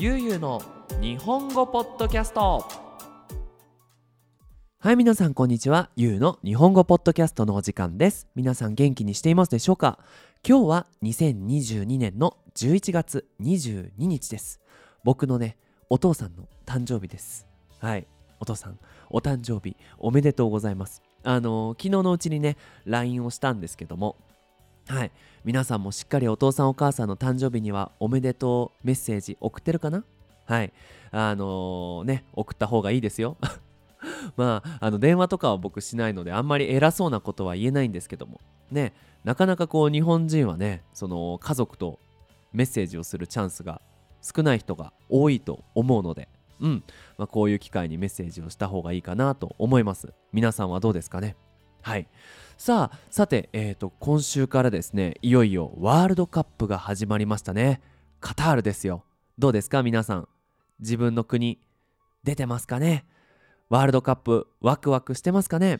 ゆうゆうの日本語ポッドキャスト。はい皆さんこんにちは。ゆうの日本語ポッドキャストのお時間です。皆さん元気にしていますでしょうか？今日は2022年の11月22日です。僕のねお父さんの誕生日です。はいお父さんお誕生日おめでとうございます。あのー、昨日のうちにね LINE をしたんですけどもはい。皆さんもしっかりお父さんお母さんの誕生日にはおめでとうメッセージ送ってるかな？はい。あのー、ね送った方がいいですよ。まああの電話とかは僕しないのであんまり偉そうなことは言えないんですけども。ねなかなかこう日本人はねその家族とメッセージをするチャンスが少ない人が多いと思うので。うん、まあ、こういう機会にメッセージをした方がいいかなと思います。皆さんはどうですかね？はい。さあさて、えーと、今週からですねいよいよワールドカップが始まりましたね。カタールですよ。どうですか皆さん？自分の国出てますかね？ワールドカップワクワクしてますかね？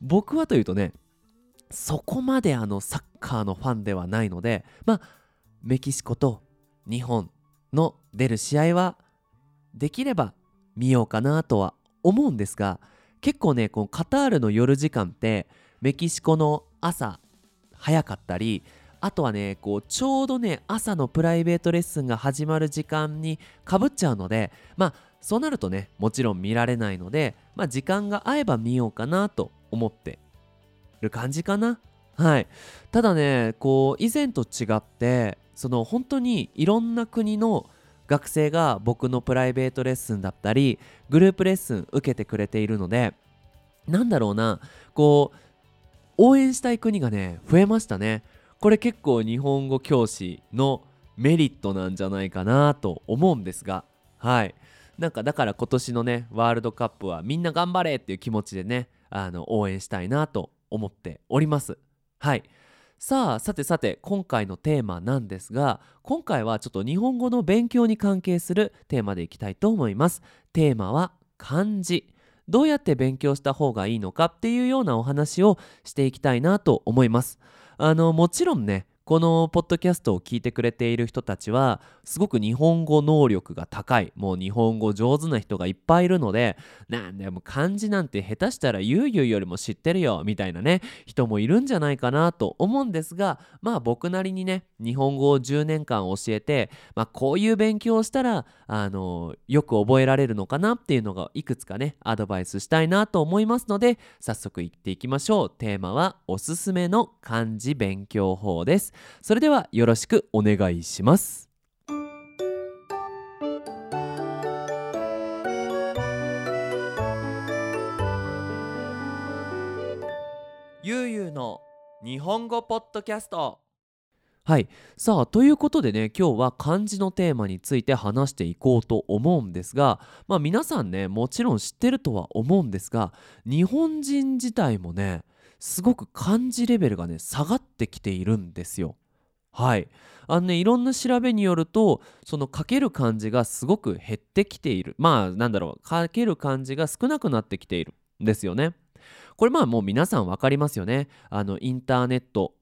僕はというとねそこまであのサッカーのファンではないのでまあメキシコと日本の出る試合はできれば見ようかなとは思うんですが結構ねこのカタールの夜時間ってメキシコの朝早かったりあとはねこうちょうどね朝のプライベートレッスンが始まる時間にかぶっちゃうのでまあそうなるとねもちろん見られないのでまあ時間が合えば見ようかなと思ってる感じかな。はい。ただねこう以前と違ってその本当にいろんな国の学生が僕のプライベートレッスンだったりグループレッスン受けてくれているのでなんだろうなこう応援したい国がね増えましたね。これ結構日本語教師のメリットなんじゃないかなと思うんですがはい。なんかだから今年のねワールドカップはみんな頑張れっていう気持ちでねあの応援したいなと思っております。はい。さあさてさて今回のテーマなんですが今回はちょっと日本語の勉強に関係するテーマでいきたいと思います。テーマは漢字。どうやって勉強した方がいいのかっていうようなお話をしていきたいなと思います。あのもちろんねこのポッドキャストを聞いてくれている人たちはすごく日本語能力が高い。もう日本語上手な人がいっぱいいるのでなんでも漢字なんて下手したらゆうゆうよりも知ってるよみたいなね人もいるんじゃないかなと思うんですがまあ僕なりにね日本語を10年間教えて、まあ、こういう勉強をしたらあのよく覚えられるのかなっていうのがいくつかねアドバイスしたいなと思いますので早速いっていきましょう。テーマはおすすめの漢字勉強法です。それではよろしくお願いします。ゆうゆうの日本語ポッドキャスト。はい。さあということでね今日は漢字のテーマについて話していこうと思うんですがまあ皆さんねもちろん知ってるとは思うんですが日本人自体もねすごく漢字レベルがね下がってきているんですよ。はいあのねいろんな調べによるとその書ける漢字がすごく減ってきているまあなんだろう書ける漢字が少なくなってきているんですよね。これまあもう皆さん分かりますよね。あのインターネット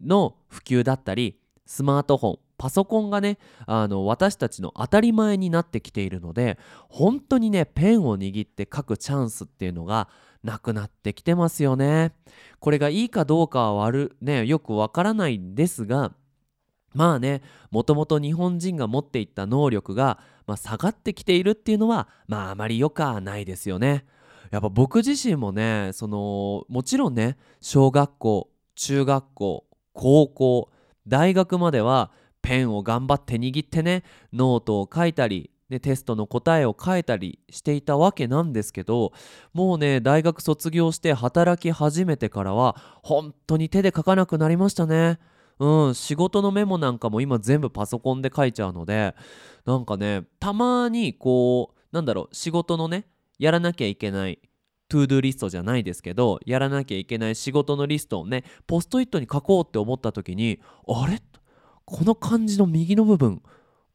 の普及だったりスマートフォンパソコンがねあの私たちの当たり前になってきているので本当にねペンを握って書くチャンスっていうのがなくなってきてますよね。これがいいかどうかは悪ねよくわからないんですがまあねもともと日本人が持っていった能力が、まあ、下がってきているっていうのはまああまりよくはないですよね。やっぱ僕自身もねそのもちろんね小学校中学校高校大学まではペンを頑張って握ってねノートを書いたりでテストの答えを書いたりしていたわけなんですけどもうね大学卒業して働き始めてからは本当に手で書かなくなりましたね。うん、仕事のメモなんかも今全部パソコンで書いちゃうのでなんかねたまにこうなんだろう仕事のねやらなきゃいけない to-do list じゃないですけどやらなきゃいけない仕事のリストをねポストイットに書こうって思った時にあれ？この漢字の右の部分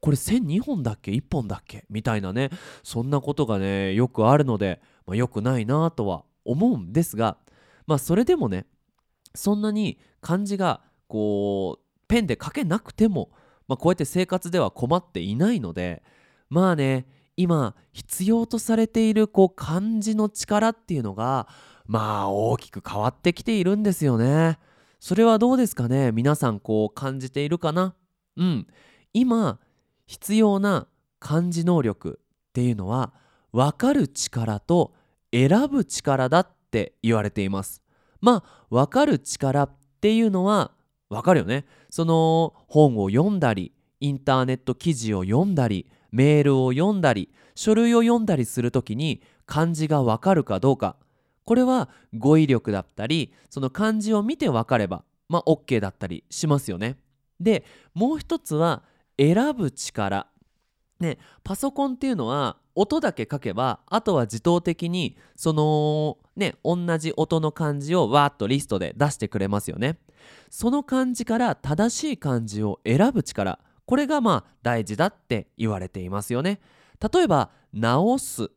これ線2本だっけ？1本だっけ？みたいなね。そんなことがねよくあるので、まあ、よくないなとは思うんですがまあそれでもねそんなに漢字がこうペンで書けなくても、まあ、こうやって生活では困っていないのでまあね今必要とされているこう漢字の力っていうのがまあ大きく変わってきているんですよね。それはどうですかね？皆さんこう感じているかな？うん。今必要な漢字能力っていうのは分かる力と選ぶ力だって言われています。まあ分かる力っていうのは分かるよね。その本を読んだりインターネット記事を読んだりメールを読んだり書類を読んだりする時に漢字が分かるかどうか。これは語彙力だったりその漢字を見て分かればまあ OK だったりしますよね。でもう一つは選ぶ力。ねパソコンっていうのは音だけ書けばあとは自動的にそのね同じ音の漢字をわーっとリストで出してくれますよね。その漢字から正しい漢字を選ぶ力。これがまあ大事だって言われていますよね。例えば直すっ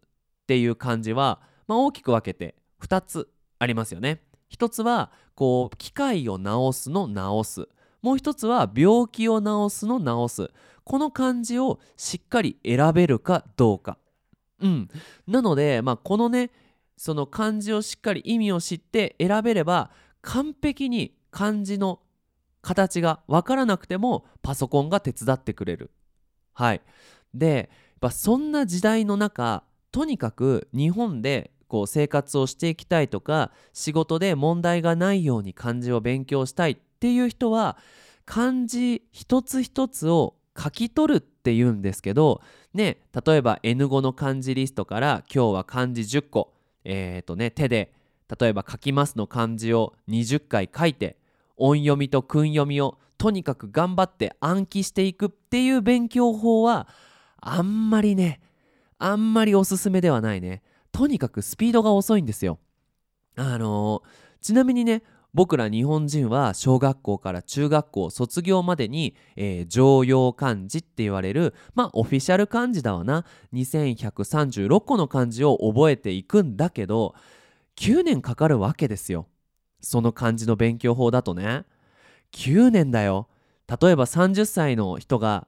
ていう漢字は、まあ、大きく分けて2つありますよね。一つはこう機械を直すの直す。もう一つは病気を治すの治す。この漢字をしっかり選べるかどうか。うん。なのでまあこのねその漢字をしっかり意味を知って選べれば完璧に漢字の形が分からなくてもパソコンが手伝ってくれる。はい。でやそんな時代の中とにかく日本でこう生活をしていきたいとか仕事で問題がないように漢字を勉強したいっていう人は漢字一つ一つを書き取るっていうんですけどね例えば N5 の漢字リストから今日は漢字10個えっ、ー、とね手で例えば書きますの漢字を20回書いて音読みと訓読みをとにかく頑張って暗記していくっていう勉強法はあんまりねあんまりおすすめではないねとにかくスピードが遅いんですよ。あのー、ちなみにね僕ら日本人は小学校から中学校卒業までに、えー、常用漢字って言われるまあオフィシャル漢字だわな。2136個の漢字を覚えていくんだけど9年かかるわけですよ。その漢字の勉強法だとね。9年だよ。例えば30歳の人が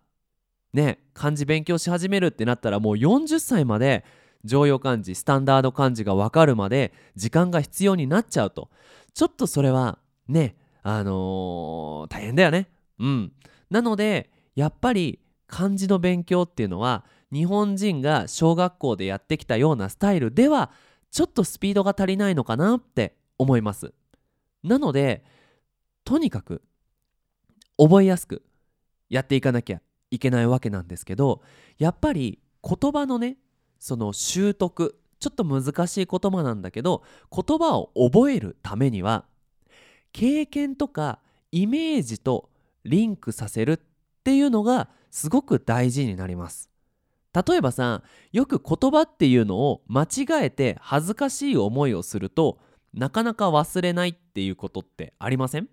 ね漢字勉強し始めるってなったらもう40歳まで常用漢字スタンダード漢字が分かるまで時間が必要になっちゃうと。ちょっとそれはねあのー、大変だよね。うん。なのでやっぱり漢字の勉強っていうのは日本人が小学校でやってきたようなスタイルではちょっとスピードが足りないのかなって思います。なのでとにかく覚えやすくやっていかなきゃいけないわけなんですけどやっぱり言葉のねその習得。ちょっと難しい言葉なんだけど言葉を覚えるためには経験とかイメージとリンクさせるっていうのがすごく大事になります。例えばさよく言葉っていうのを間違えて恥ずかしい思いをするとなかなか忘れないっていうことってありません？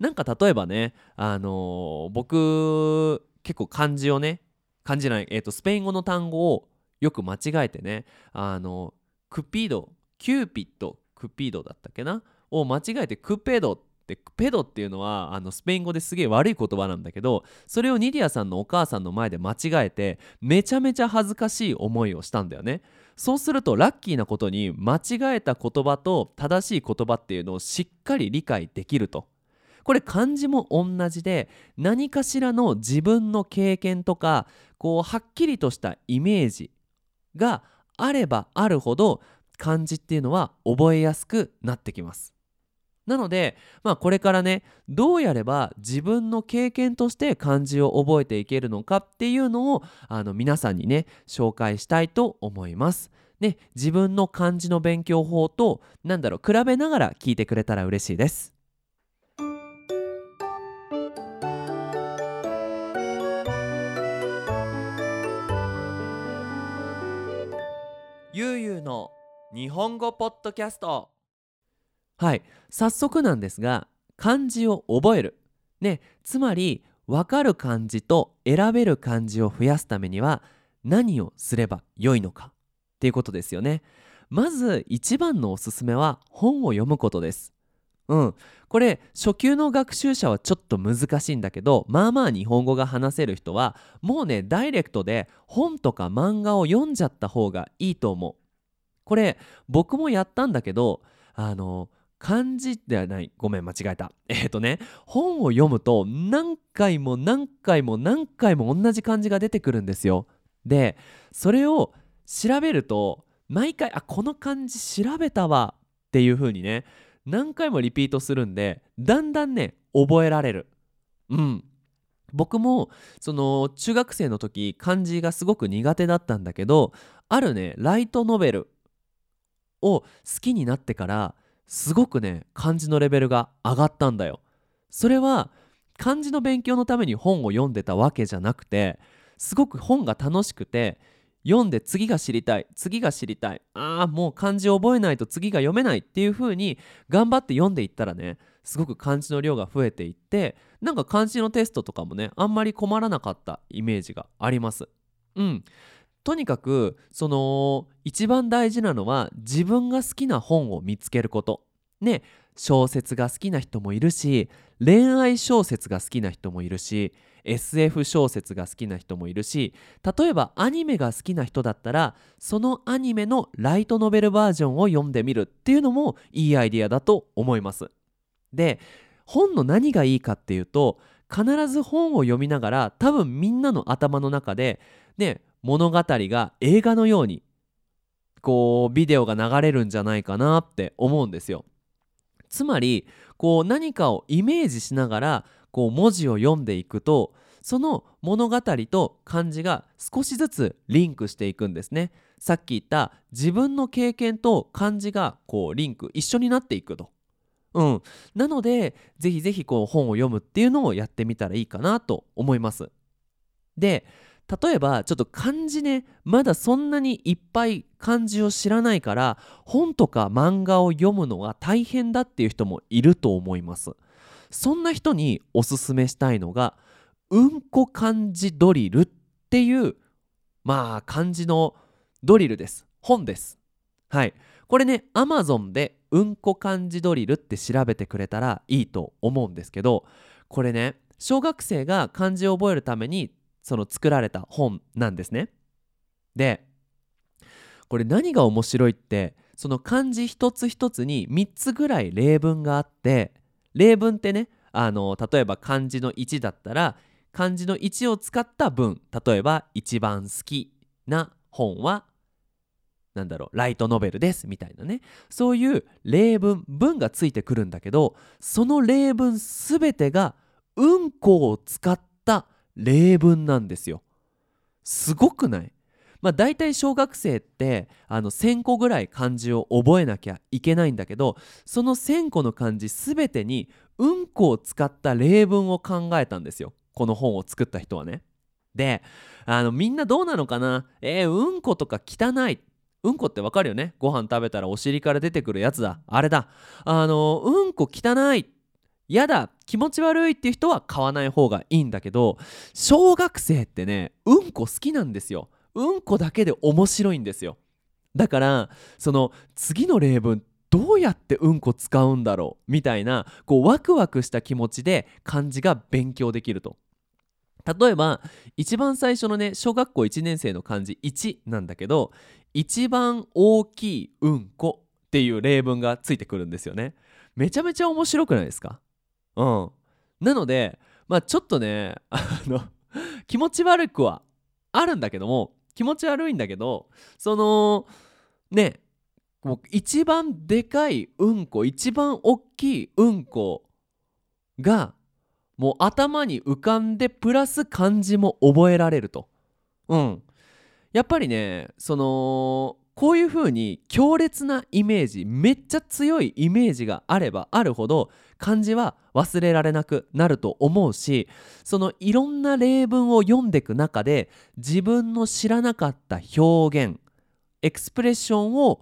なんか例えばねあのー、僕結構漢字をね漢字じゃない、えーとスペイン語の単語をよく間違えてねあのクピードキューピッドクピードだったっけな？を間違えてクペドってペドっていうのはあのスペイン語ですげえ悪い言葉なんだけどそれをニディアさんのお母さんの前で間違えてめちゃめちゃ恥ずかしい思いをしたんだよね。そうするとラッキーなことに間違えた言葉と正しい言葉っていうのをしっかり理解できると。これ漢字も同じで何かしらの自分の経験とかこうはっきりとしたイメージがあればあるほど漢字っていうのは覚えやすくなってきます。なので、まあ、これからねどうやれば自分の経験として漢字を覚えていけるのかっていうのをあの皆さんにね紹介したいと思います。ね、自分の漢字の勉強法と何だろう比べながら聞いてくれたら嬉しいです。ゆうゆうの日本語ポッドキャスト。はい。早速なんですが漢字を覚える。ね。つまり分かる漢字と選べる漢字を増やすためには何をすればよいのか。っていうことですよね。まず一番のおすすめは本を読むことです。うん。これ初級の学習者はちょっと難しいんだけどまあまあ日本語が話せる人はもうねダイレクトで本とか漫画を読んじゃった方がいいと思う。これ僕もやったんだけどあの漢字ではない。ごめん間違えた。えっ、ー、とね本を読むと何回も何回も何回も同じ漢字が出てくるんですよ。でそれを調べると毎回あこの漢字調べたわ。っていう風にね何回もリピートするんでだんだんね覚えられる。うん。僕もその中学生の時漢字がすごく苦手だったんだけどあるねライトノベル。を好きになってからすごくね漢字のレベルが上がったんだよ。それは漢字の勉強のために本を読んでたわけじゃなくてすごく本が楽しくて読んで次が知りたい次が知りたいああもう漢字を覚えないと次が読めないっていう風に頑張って読んでいったらねすごく漢字の量が増えていってなんか漢字のテストとかもねあんまり困らなかったイメージがあります。うん。とにかくその一番大事なのは自分が好きな本を見つけること。ね小説が好きな人もいるし恋愛小説が好きな人もいるし SF 小説が好きな人もいるし例えばアニメが好きな人だったらそのアニメのライトノベルバージョンを読んでみるっていうのもいいアイディアだと思います。で本の何がいいかっていうと必ず本を読みながら多分みんなの頭の中でね物語が映画のようにこうビデオが流れるんじゃないかなって思うんですよ。つまりこう何かをイメージしながらこう文字を読んでいくとその物語と漢字が少しずつリンクしていくんですね。さっき言った自分の経験と漢字がこうリンク一緒になっていくと。うん。なのでぜひぜひこう本を読むっていうのをやってみたらいいかなと思います。で例えばちょっと漢字ねまだそんなにいっぱい漢字を知らないから本とか漫画を読むのが大変だっていう人もいると思います。そんな人におすすめしたいのがうんこ漢字ドリルっていうまあ漢字のドリルです。本です。はい。これね Amazon でうんこ漢字ドリルって調べてくれたらいいと思うんですけどこれね小学生が漢字を覚えるためにその作られた本なんですね。でこれ何が面白いってその漢字一つ一つに3つぐらい例文があって例文ってねあの例えば漢字の1だったら漢字の1を使った文例えば一番好きな本はなんだろうライトノベルですみたいなね。そういう例文文がついてくるんだけどその例文全てがうんこを使った例文なんですよ。すごくない？まあ、大体小学生ってあの1,000個ぐらい漢字を覚えなきゃいけないんだけどその1,000個の漢字全てにうんこを使った例文を考えたんですよ。この本を作った人はね。であのみんなどうなのかな？えー、うんことか汚い。うんこってわかるよね？ご飯食べたらお尻から出てくるやつだ。あれだ。あのうんこ汚い。やだ気持ち悪いっていう人は買わない方がいいんだけど小学生ってねうんこ好きなんですよ。うんこだけで面白いんですよ。だからその次の例文どうやってうんこ使うんだろう？みたいなこうワクワクした気持ちで漢字が勉強できると。例えば一番最初のね小学校1年生の漢字1なんだけど一番大きいうんこっていう例文がついてくるんですよね。めちゃめちゃ面白くないですか？うんなのでまあちょっとねあの気持ち悪くはあるんだけども気持ち悪いんだけどそのねもう一番でかいうんこ一番大きいうんこがもう頭に浮かんでプラス漢字も覚えられると。うんやっぱりねそのこういう風に強烈なイメージめっちゃ強いイメージがあればあるほど漢字は忘れられなくなると思うしそのいろんな例文を読んでいく中で自分の知らなかった表現エクスプレッションを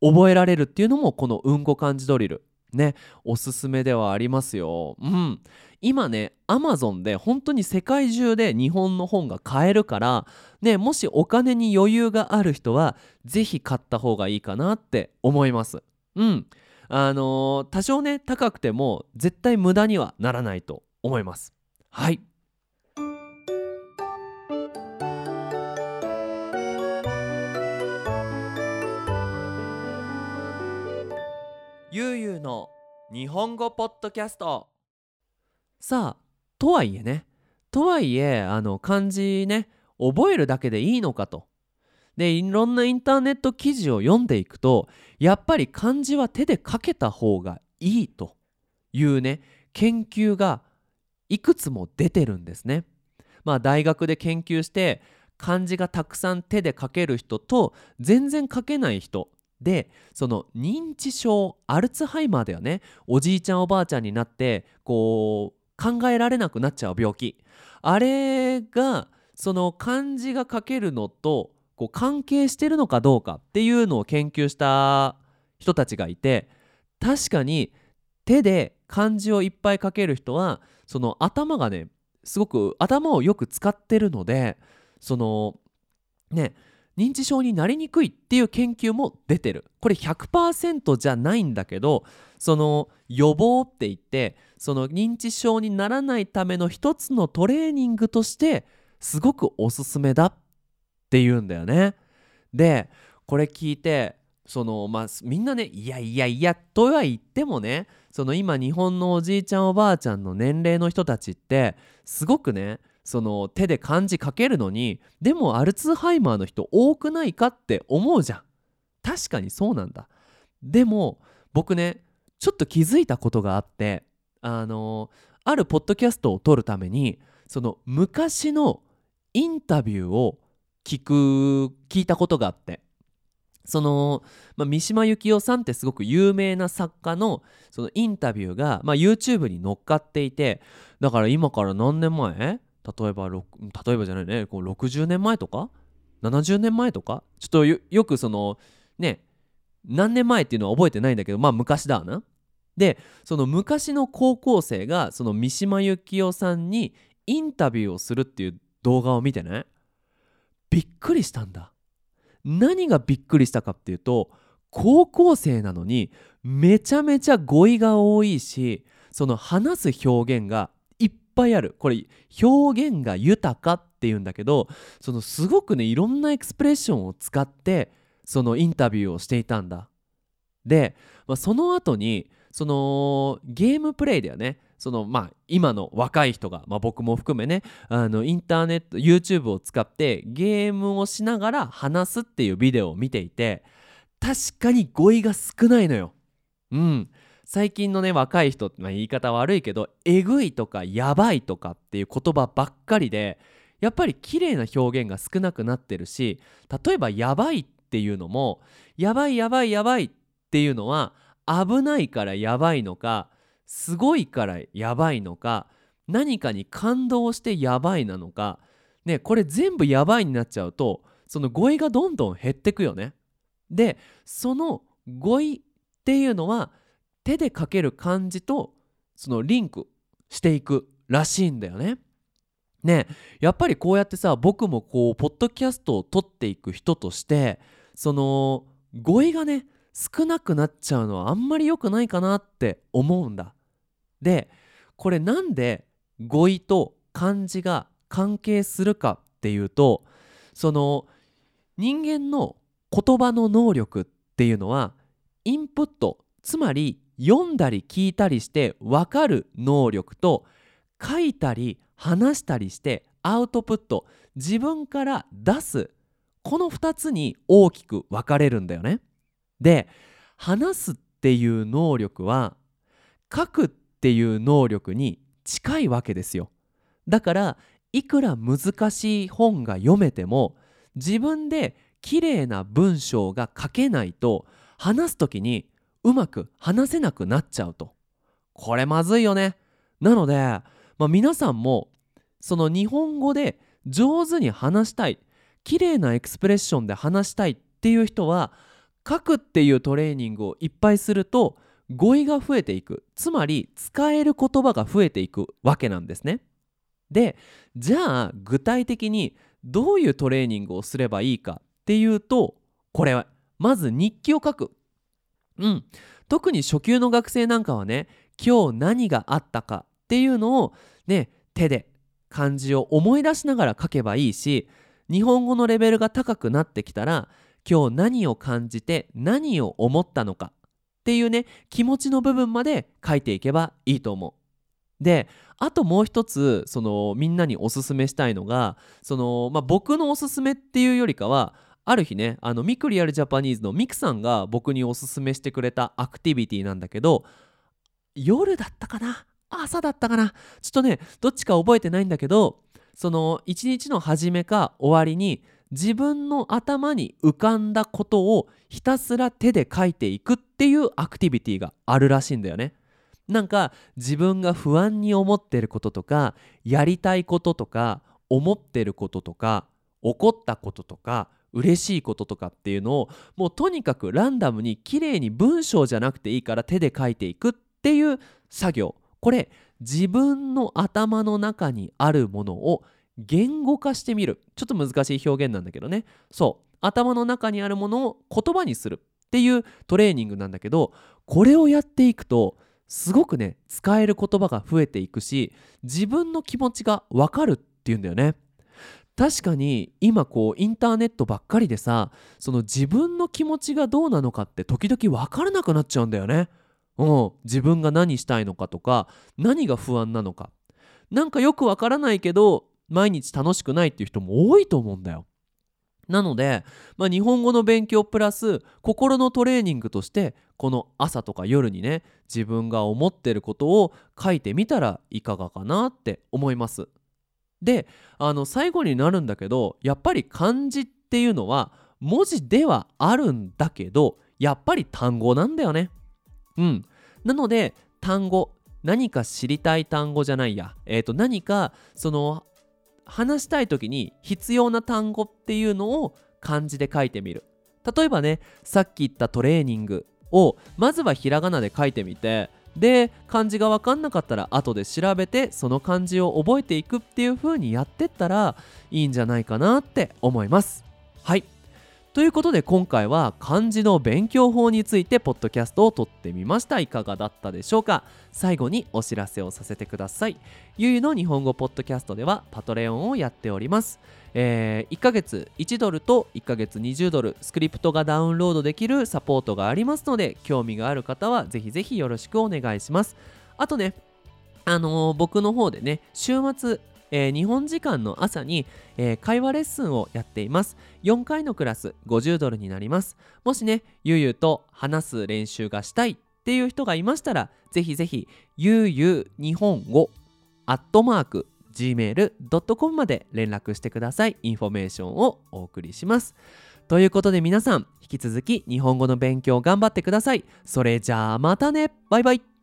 覚えられるっていうのもこのうんこ漢字ドリル。ねおすすめではありますよ。うん今ねアマゾンで本当に世界中で日本の本が買えるからねもしお金に余裕がある人は是非買った方がいいかなって思います。うんあのー多少ね高くても絶対無駄にはならないと思いますはいゆうゆうの日本語ポッドキャストさあとはいえねとはいえあの漢字ね覚えるだけでいいのかとでいろんなインターネット記事を読んでいくとやっぱり漢字は手で書けた方がいいというね研究がいくつも出てるんですね。まあ大学で研究して漢字がたくさん手で書ける人と全然書けない人でその認知症アルツハイマーだよね。おじいちゃんおばあちゃんになってこう考えられなくなっちゃう病気。あれがその漢字が書けるのとこう関係してるのかどうかっていうのを研究した人たちがいて確かに手で漢字をいっぱい書ける人はその頭がねすごく頭をよく使ってるのでそのね認知症になりにくいっていう研究も出てるこれ100%じゃないんだけどその予防って言ってその認知症にならないための一つのトレーニングとしてすごくおすすめだっていうんだよね。でこれ聞いてそのまあみんなねいやいやいやとは言ってもねその今日本のおじいちゃんおばあちゃんの年齢の人たちってすごくねその手で漢字書けるのにでもアルツハイマーの人多くないかって思うじゃん。確かにそうなんだ。でも僕ねちょっと気づいたことがあってあのあるポッドキャストを撮るためにその昔のインタビューを聞く聞いたことがあって。その、まあ、三島由紀夫さんってすごく有名な作家のそのインタビューが、まあ、YouTube に乗っかっていてだから今から何年前？例えばろ例えばじゃないね。こう60年前とか？70年前とか？ちょっとよくそのね何年前っていうのは覚えてないんだけどまあ昔だな。でその昔の高校生がその三島由紀夫さんにインタビューをするっていう動画を見てねびっくりしたんだ。何がびっくりしたかっていうと高校生なのにめちゃめちゃ語彙が多いしその話す表現がぱいある。これ表現が豊かっていうんだけどそのすごくねいろんなエクスプレッションを使ってそのインタビューをしていたんだ。で、まあ、その後にそのゲームプレイだよね。そのまあ今の若い人が、まあ、僕も含めねあのインターネット YouTube を使ってゲームをしながら話すっていうビデオを見ていて確かに語彙が少ないのよ。うん。最近のね若い人って、まあ、言い方悪いけどえぐいとかやばいとかっていう言葉ばっかりでやっぱり綺麗な表現が少なくなってるし例えばやばいっていうのもやばいやばいやばいっていうのは危ないからやばいのかすごいからやばいのか何かに感動してやばいなのかねこれ全部やばいになっちゃうとその語彙がどんどん減ってくよね。でその語彙っていうのは手で書ける漢字とそのリンクしていくらしいんだよね。ねやっぱりこうやってさ僕もこうポッドキャストを撮っていく人としてその語彙がね少なくなっちゃうのはあんまり良くないかなって思うんだ。でこれなんで語彙と漢字が関係するかっていうとその人間の言葉の能力っていうのはインプットつまり読んだり聞いたりして分かる能力と書いたり話したりしてアウトプット自分から出すこの2つに大きく分かれるんだよね。で話すっていう能力は書くっていう能力に近いわけですよ。だからいくら難しい本が読めても自分で綺麗な文章が書けないと話す時にうまく話せなくなっちゃうと。これまずいよね。なので、まあ、皆さんもその日本語で上手に話したい綺麗なエクスプレッションで話したいっていう人は書くっていうトレーニングをいっぱいすると語彙が増えていくつまり使える言葉が増えていくわけなんですね。でじゃあ具体的にどういうトレーニングをすればいいかっていうとこれはまず日記を書く。うん特に初級の学生なんかはね今日何があったかっていうのをね手で漢字を思い出しながら書けばいいし日本語のレベルが高くなってきたら今日何を感じて何を思ったのかっていうね気持ちの部分まで書いていけばいいと思う。であともう一つそのみんなにおすすめしたいのがその、まあ、僕のおすすめっていうよりかはある日ねあのミクリアルジャパニーズのミクさんが僕におすすめしてくれたアクティビティなんだけど夜だったかな？朝だったかな？ちょっとねどっちか覚えてないんだけどその一日の初めか終わりに自分の頭に浮かんだことをひたすら手で書いていくっていうアクティビティがあるらしいんだよね。なんか自分が不安に思ってることとかやりたいこととか思ってることとか怒ったこととか嬉しいこととかっていうのをもうとにかくランダムに綺麗に文章じゃなくていいから手で書いていくっていう作業。これ自分の頭の中にあるものを言語化してみる。ちょっと難しい表現なんだけどね。そう。頭の中にあるものを言葉にするっていうトレーニングなんだけどこれをやっていくとすごくね使える言葉が増えていくし自分の気持ちがわかるっていうんだよね。確かに今こうインターネットばっかりでさその自分の気持ちがどうなのかって時々分からなくなっちゃうんだよね。うん。自分が何したいのかとか何が不安なのか。なんかよくわからないけど毎日楽しくないっていう人も多いと思うんだよ。なので、まあ、日本語の勉強プラス心のトレーニングとしてこの朝とか夜にね自分が思ってることを書いてみたらいかがかなって思います。であの最後になるんだけどやっぱり漢字っていうのは文字ではあるんだけどやっぱり単語なんだよね。うん。なので単語何か知りたい単語じゃないや、えー、と何かその話したい時に必要な単語っていうのを漢字で書いてみる例えばねさっき言ったトレーニングをまずはひらがなで書いてみてで漢字が分かんなかったら後で調べてその漢字を覚えていくっていう風にやってったらいいんじゃないかなって思います。はい。ということで今回は漢字の勉強法についてポッドキャストを撮ってみました。いかがだったでしょうか？最後にお知らせをさせてください。ゆゆの日本語ポッドキャストではパトレオンをやっております。えー、1ヶ月1ドルと1ヶ月20ドルスクリプトがダウンロードできるサポートがありますので興味がある方はぜひぜひよろしくお願いします。あとねあのー、僕の方でね週末えー、日本時間の朝に、えー、会話レッスンをやっています。4回のクラス50ドルになります。もしね、ゆうゆうと話す練習がしたいっていう人がいましたら、ぜひぜひ、ゆうゆう日本語、アットマーク、gmail.com まで連絡してください。インフォメーションをお送りします。ということで皆さん、引き続き日本語の勉強頑張ってください。それじゃあまたねバイバイ